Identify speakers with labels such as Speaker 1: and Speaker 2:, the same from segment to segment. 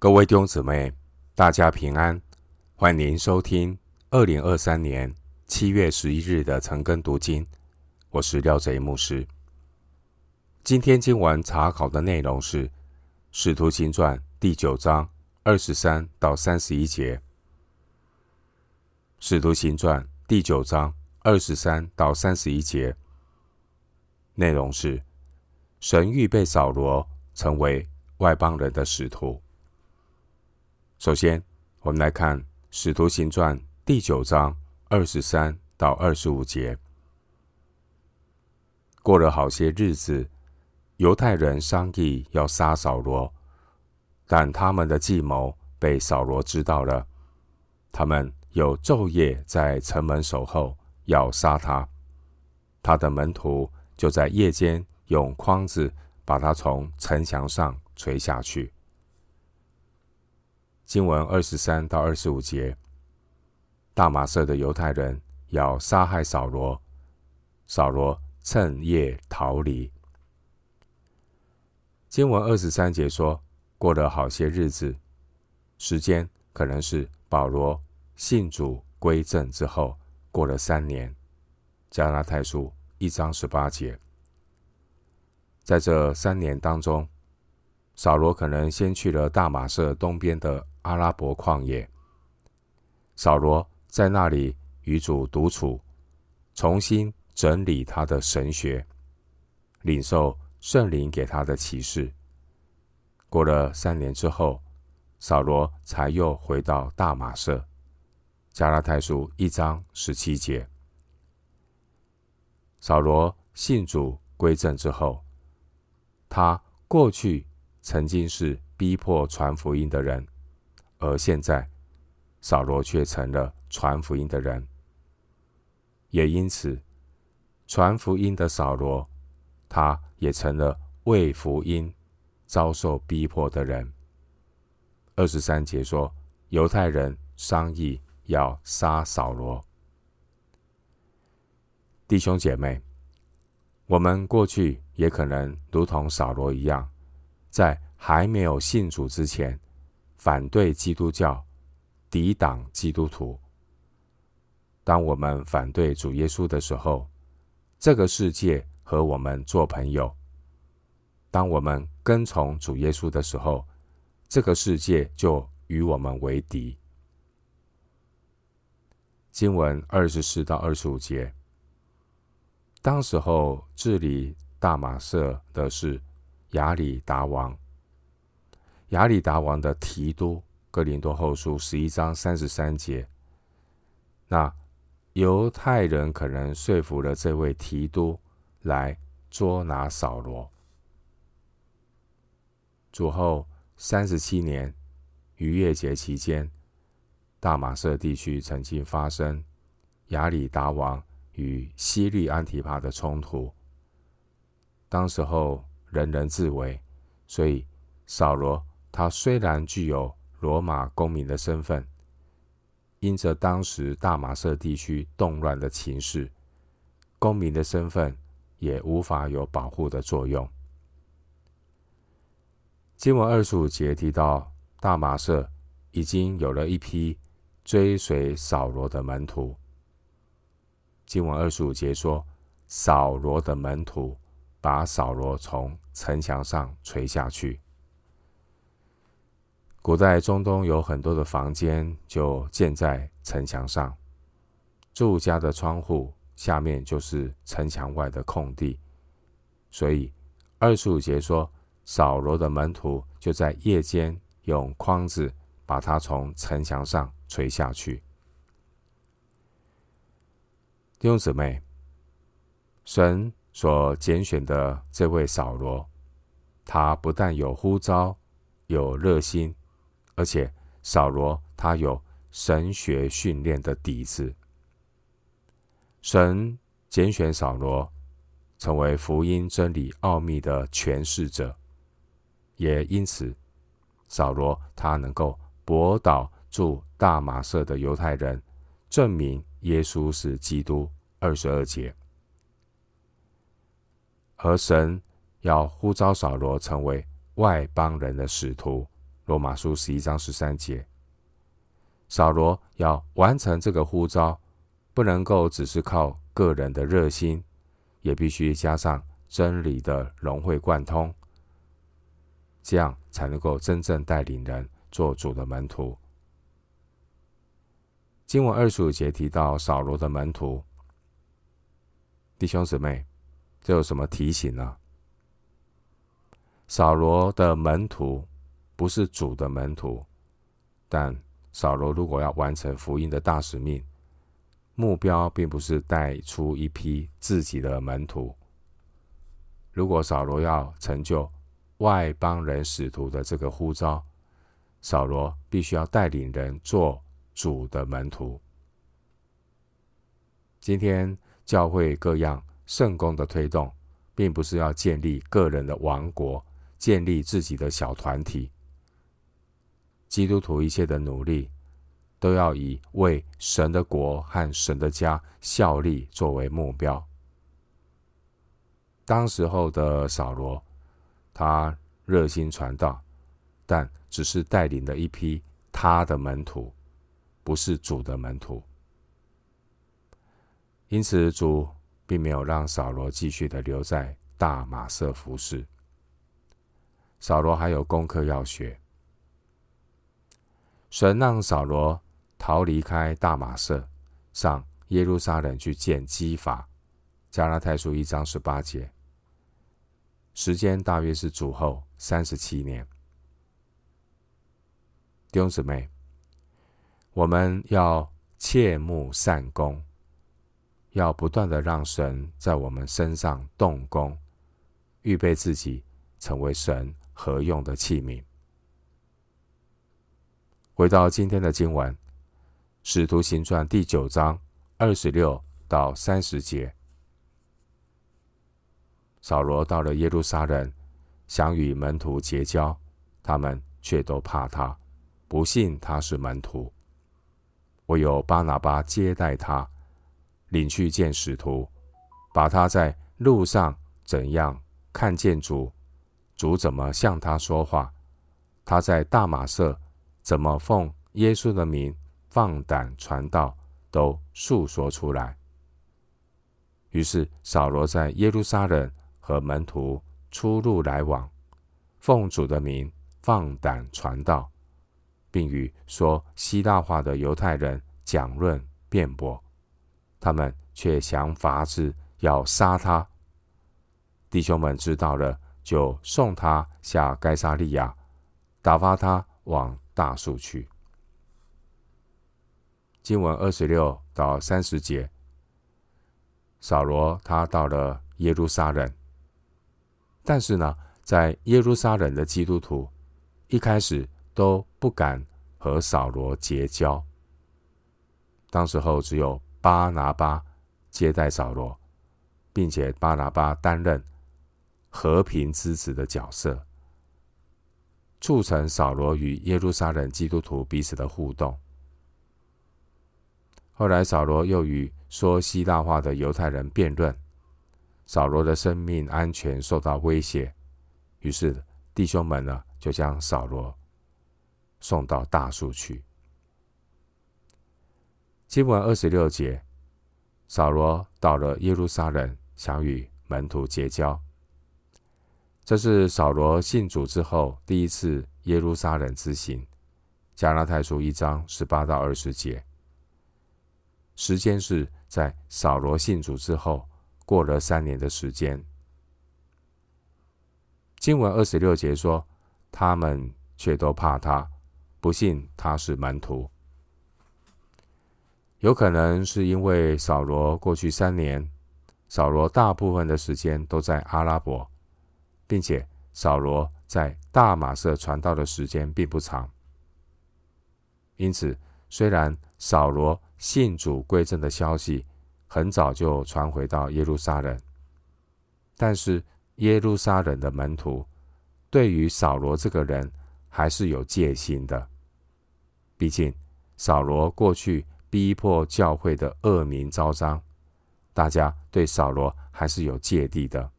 Speaker 1: 各位弟兄姊妹，大家平安，欢迎收听二零二三年七月十一日的晨更读经。我是廖贼牧师。今天经文查考的内容是《使徒行传》第九章二十三到三十一节，《使徒行传》第九章二十三到三十一节内容是神预备扫罗成为外邦人的使徒。首先，我们来看《使徒行传》第九章二十三到二十五节。过了好些日子，犹太人商议要杀扫罗，但他们的计谋被扫罗知道了。他们又昼夜在城门守候，要杀他。他的门徒就在夜间用筐子把他从城墙上垂下去。经文二十三到二十五节，大马色的犹太人要杀害扫罗，扫罗趁夜逃离。经文二十三节说，过了好些日子，时间可能是保罗信主归正之后，过了三年。加拉太书一章十八节，在这三年当中，扫罗可能先去了大马色东边的。阿拉伯旷野，扫罗在那里与主独处，重新整理他的神学，领受圣灵给他的启示。过了三年之后，扫罗才又回到大马色。加拉太书一章十七节，扫罗信主归正之后，他过去曾经是逼迫传福音的人。而现在，扫罗却成了传福音的人，也因此，传福音的扫罗，他也成了为福音遭受逼迫的人。二十三节说，犹太人商议要杀扫罗。弟兄姐妹，我们过去也可能如同扫罗一样，在还没有信主之前。反对基督教，抵挡基督徒。当我们反对主耶稣的时候，这个世界和我们做朋友；当我们跟从主耶稣的时候，这个世界就与我们为敌。经文二十四到二十五节，当时候治理大马色的是亚里达王。亚里达王的提督，哥林多后书十一章三十三节。那犹太人可能说服了这位提督来捉拿扫罗。主后三十七年逾越节期间，大马色地区曾经发生亚里达王与希律安提帕的冲突。当时候人人自危，所以扫罗。他虽然具有罗马公民的身份，因着当时大马色地区动乱的情势，公民的身份也无法有保护的作用。经文二十五节提到，大马色已经有了一批追随扫罗的门徒。经文二十五节说，扫罗的门徒把扫罗从城墙上垂下去。古代中东有很多的房间，就建在城墙上。住家的窗户下面就是城墙外的空地，所以二十五节说，扫罗的门徒就在夜间用筐子把他从城墙上垂下去。弟兄姊妹，神所拣选的这位扫罗，他不但有呼召，有热心。而且扫罗他有神学训练的底子，神拣选扫罗成为福音真理奥秘的诠释者，也因此扫罗他能够驳倒住大马色的犹太人，证明耶稣是基督。二十二节，而神要呼召扫罗成为外邦人的使徒。罗马书十一章十三节。扫罗要完成这个呼召，不能够只是靠个人的热心，也必须加上真理的融会贯通，这样才能够真正带领人做主的门徒。经文二十五节提到扫罗的门徒，弟兄姊妹，这有什么提醒呢？扫罗的门徒不是主的门徒，但扫罗如果要完成福音的大使命，目标并不是带出一批自己的门徒。如果扫罗要成就外邦人使徒的这个呼召，扫罗必须要带领人做主的门徒。今天教会各样圣工的推动，并不是要建立个人的王国，建立自己的小团体。基督徒一切的努力，都要以为神的国和神的家效力作为目标。当时候的扫罗，他热心传道，但只是带领了一批他的门徒，不是主的门徒。因此，主并没有让扫罗继续的留在大马色服侍。扫罗还有功课要学。神让扫罗逃离开大马色，上耶路撒冷去见基法。加拉太书一章十八节，时间大约是主后三十七年。弟兄姊妹，我们要切慕善工，要不断的让神在我们身上动工，预备自己成为神合用的器皿。回到今天的经文，《使徒行传》第九章二十六到三十节。扫罗到了耶路撒冷，想与门徒结交，他们却都怕他，不信他是门徒。唯有巴拿巴接待他，领去见使徒，把他在路上怎样看见主，主怎么向他说话，他在大马色。怎么奉耶稣的名放胆传道，都述说出来。于是扫罗在耶路撒冷和门徒出入来往，奉主的名放胆传道，并与说希腊话的犹太人讲论辩驳。他们却想法子要杀他。弟兄们知道了，就送他下该撒利亚，打发他往。大数据。经文二十六到三十节，扫罗他到了耶路撒冷，但是呢，在耶路撒冷的基督徒一开始都不敢和扫罗结交。当时候只有巴拿巴接待扫罗，并且巴拿巴担任和平之子的角色。促成扫罗与耶路撒冷基督徒彼此的互动。后来，扫罗又与说希腊话的犹太人辩论，扫罗的生命安全受到威胁，于是弟兄们呢就将扫罗送到大树去。经文二十六节，扫罗到了耶路撒冷，想与门徒结交。这是扫罗信主之后第一次耶路撒冷之行，加拉太书一章十八到二十节。时间是在扫罗信主之后，过了三年的时间。经文二十六节说，他们却都怕他，不信他是门徒。有可能是因为扫罗过去三年，扫罗大部分的时间都在阿拉伯。并且扫罗在大马色传道的时间并不长，因此虽然扫罗信主归正的消息很早就传回到耶路撒冷，但是耶路撒冷的门徒对于扫罗这个人还是有戒心的。毕竟扫罗过去逼迫教会的恶名昭彰，大家对扫罗还是有芥蒂的。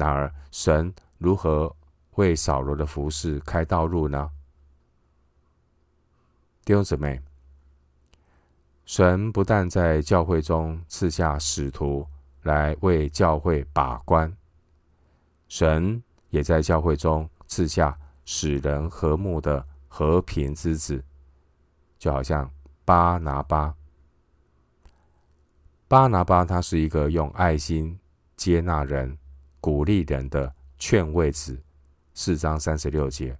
Speaker 1: 然而，神如何为扫罗的服饰开道路呢？弟兄姊妹，神不但在教会中赐下使徒来为教会把关，神也在教会中赐下使人和睦的和平之子，就好像巴拿巴。巴拿巴他是一个用爱心接纳人、鼓励人的劝慰词。四章三十六节，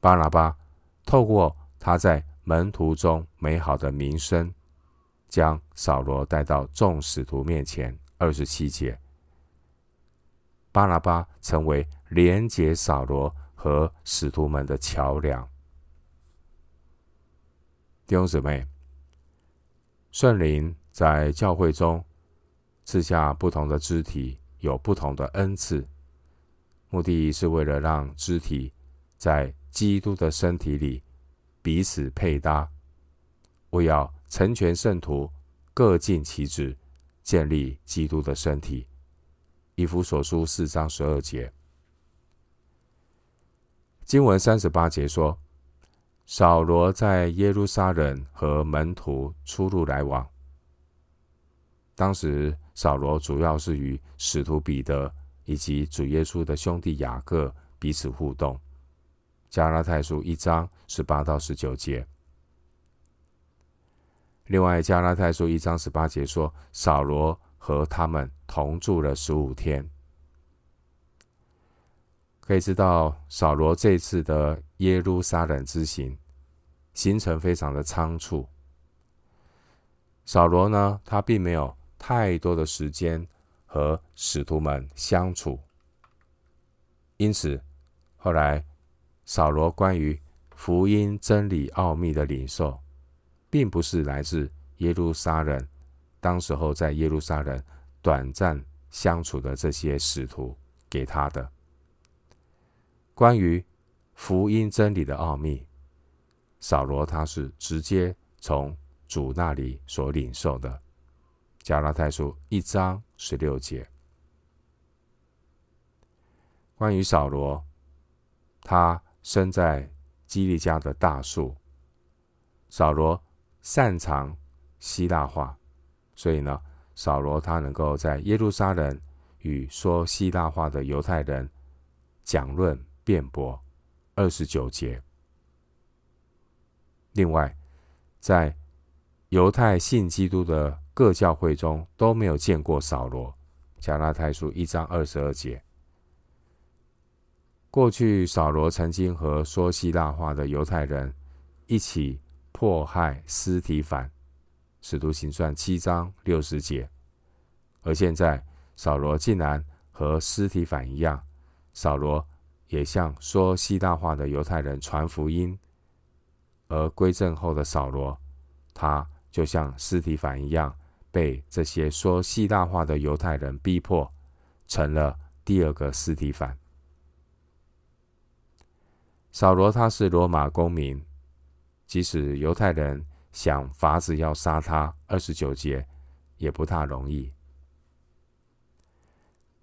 Speaker 1: 巴拿巴透过他在门徒中美好的名声，将扫罗带到众使徒面前。二十七节，巴拿巴成为连结扫罗和使徒们的桥梁。弟兄姊妹，圣灵在教会中赐下不同的肢体，有不同的恩赐。目的是为了让肢体在基督的身体里彼此配搭，为要成全圣徒，各尽其职，建立基督的身体。以弗所书四章十二节，经文三十八节说：扫罗在耶路撒冷和门徒出入来往。当时扫罗主要是与使徒彼得。以及主耶稣的兄弟雅各彼此互动。加拉太书一章十八到十九节。另外，加拉太书一章十八节说，扫罗和他们同住了十五天。可以知道，扫罗这次的耶路撒冷之行行程非常的仓促。扫罗呢，他并没有太多的时间。和使徒们相处，因此后来扫罗关于福音真理奥秘的领受，并不是来自耶路撒冷，当时候在耶路撒冷短暂相处的这些使徒给他的。关于福音真理的奥秘，扫罗他是直接从主那里所领受的。加拉太书一章十六节，关于扫罗，他生在基利家的大树。扫罗擅长希腊话，所以呢，扫罗他能够在耶路撒冷与说希腊话的犹太人讲论辩驳。二十九节。另外，在犹太信基督的。各教会中都没有见过扫罗。加拉太书一章二十二节。过去扫罗曾经和说希腊话的犹太人一起迫害司提反，使徒行传七章六十节。而现在扫罗竟然和司提反一样，扫罗也向说希腊话的犹太人传福音。而归正后的扫罗，他就像司提反一样。被这些说希腊话的犹太人逼迫，成了第二个司提反。扫罗他是罗马公民，即使犹太人想法子要杀他，二十九节也不太容易。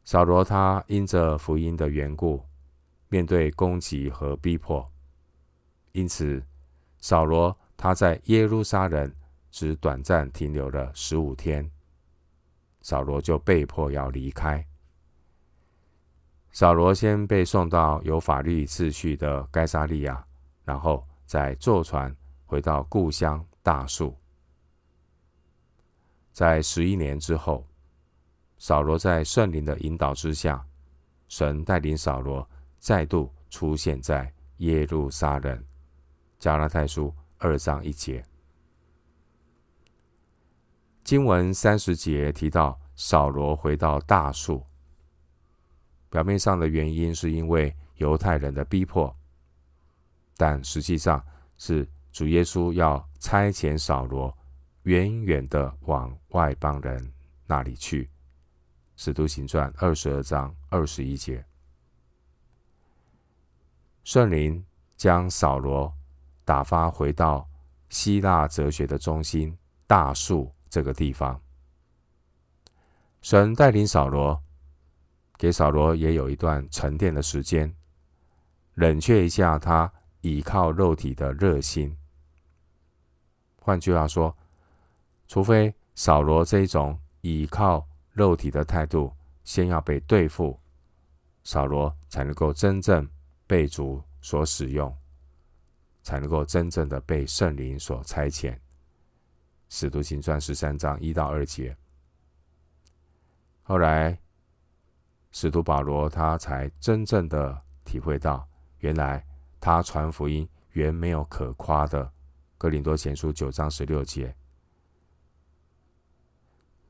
Speaker 1: 扫罗他因着福音的缘故，面对攻击和逼迫，因此扫罗他在耶路撒冷。只短暂停留了十五天，扫罗就被迫要离开。扫罗先被送到有法律秩序的该撒利亚，然后再坐船回到故乡大数。在十一年之后，扫罗在圣灵的引导之下，神带领扫罗再度出现在耶路撒冷。加拉太书二章一节。经文三十节提到扫罗回到大树，表面上的原因是因为犹太人的逼迫，但实际上是主耶稣要差遣扫罗远远的往外邦人那里去。使徒行传二十二章二十一节，圣灵将扫罗打发回到希腊哲学的中心大树。这个地方，神带领扫罗给扫罗也有一段沉淀的时间，冷却一下他倚靠肉体的热心。换句话说，除非扫罗这种倚靠肉体的态度先要被对付，扫罗才能够真正被主所使用，才能够真正的被圣灵所差遣。使徒行传十三章一到二节。后来，使徒保罗他才真正的体会到，原来他传福音原没有可夸的。哥林多前书九章十六节。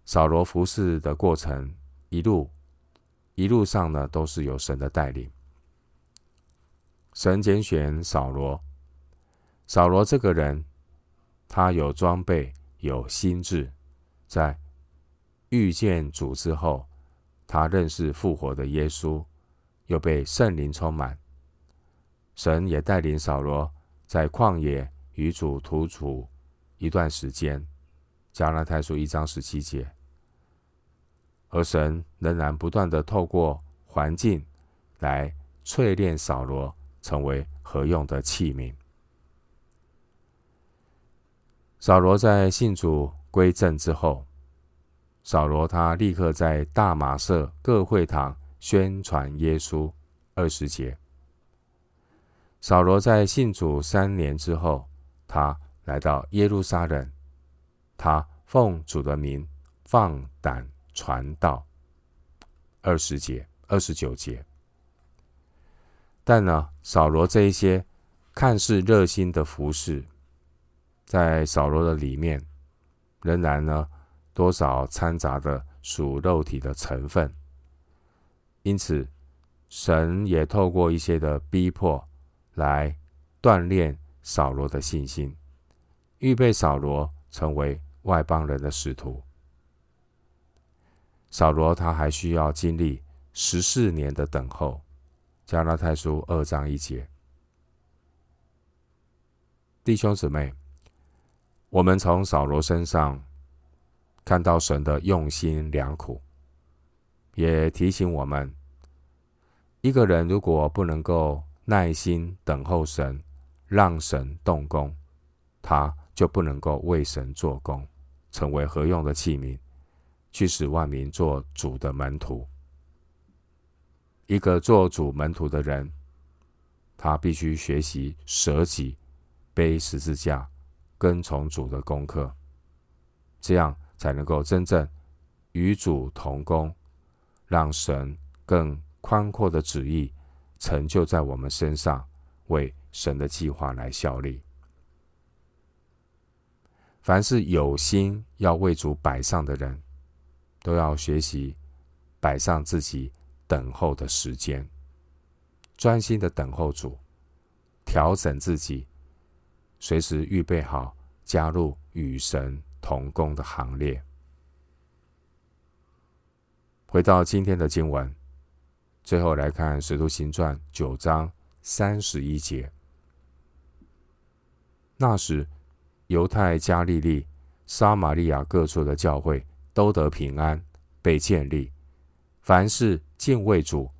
Speaker 1: 扫罗服侍的过程，一路一路上呢，都是有神的带领。神拣选扫罗，扫罗这个人，他有装备，有心智，在遇见主之后，他认识复活的耶稣，又被圣灵充满。神也带领扫罗在旷野与主同处一段时间。加拉太书一章十七节。而神仍然不断的透过环境来淬炼扫罗，成为合用的器皿。扫罗在信主归正之后，扫罗他立刻在大马色各会堂宣传耶稣。二十节。扫罗在信主三年之后，他来到耶路撒冷，他奉主的名放胆。传道二十节、二十九节，但呢，扫罗这一些看似热心的服侍，在扫罗的里面，仍然呢，多少掺杂的属肉体的成分。因此，神也透过一些的逼迫来锻炼扫罗的信心，预备扫罗成为外邦人的使徒。扫罗他还需要经历十四年的等候，加拉太书二章一节。弟兄姊妹，我们从扫罗身上看到神的用心良苦，也提醒我们：一个人如果不能够耐心等候神，让神动工，他就不能够为神做工，成为合用的器皿。去使万民做主的门徒。一个做主门徒的人，他必须学习舍己、背十字架、跟从主的功课，这样才能够真正与主同工，让神更宽阔的旨意成就在我们身上，为神的计划来效力。凡是有心要为主摆上的人，都要学习摆上自己等候的时间，专心的等候主，调整自己，随时预备好加入与神同工的行列。回到今天的经文，最后来看《使徒行传》九章三十一节。那时，犹太、加利利、撒玛利亚各处的教会。都得平安，被建立。凡是敬畏主、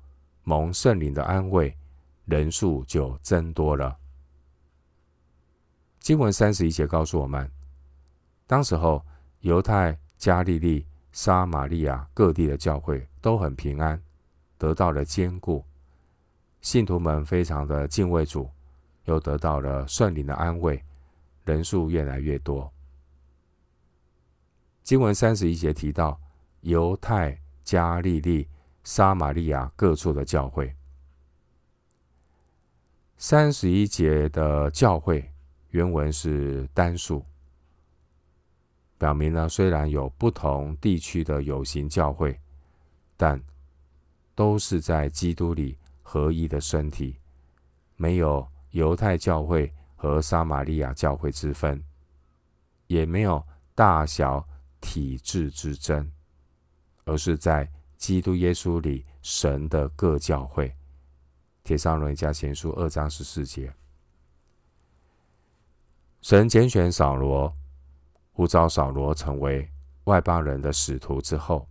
Speaker 1: 蒙圣灵的安慰，人数就增多了。经文三十一节告诉我们，当时候犹太、加利利、撒玛利亚各地的教会都很平安，得到了坚固。信徒们非常的敬畏主，又得到了圣灵的安慰，人数越来越多。经文三十一节提到犹太、加利利、撒玛利亚各处的教会。三十一节的教会原文是单数，表明呢，虽然有不同地区的有形教会，但都是在基督里合一的身体，没有犹太教会和撒玛利亚教会之分，也没有大小。体制之争，而是在基督耶稣里神的各教会。帖撒罗尼迦前书二章十四节，神拣选扫罗，呼召扫罗成为外邦人的使徒之后，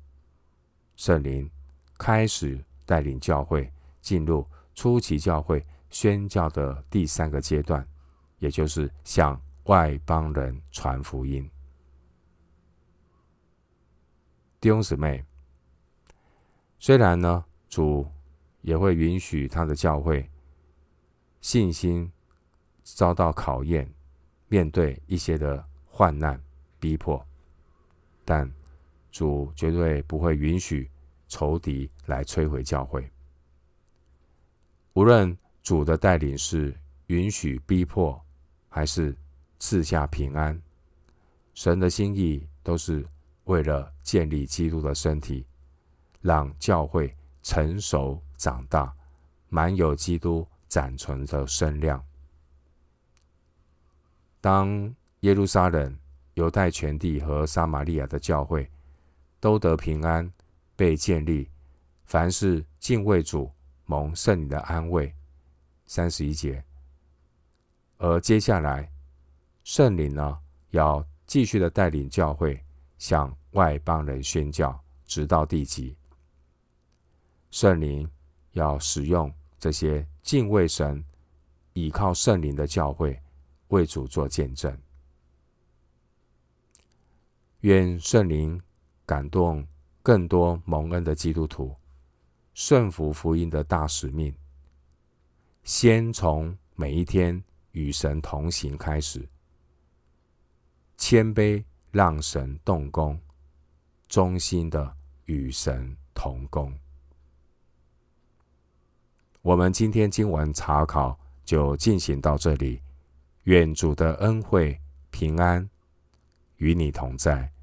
Speaker 1: 圣灵开始带领教会进入初期教会宣教的第三个阶段，也就是向外邦人传福音。弟兄姊妹，虽然呢，主也会允许他的教会信心遭到考验，面对一些的患难逼迫，但主绝对不会允许仇敌来摧毁教会。无论主的带领是允许逼迫，还是赐下平安，神的心意都是为了建立基督的身体，让教会成熟长大，满有基督长存的身量。当耶路撒冷、犹太全地和撒玛利亚的教会都得平安，被建立，凡是敬畏主，蒙圣灵的安慰。三十一节。而接下来，圣灵呢，要继续的带领教会向外邦人宣教，直到地极。圣灵要使用这些敬畏神、倚靠圣灵的教会。为主做见证，愿圣灵感动更多蒙恩的基督徒，顺服福音的大使命。先从每一天与神同行开始，谦卑让神动工，忠心的与神同工。我们今天经文查考就进行到这里。愿主的恩惠平安与你同在。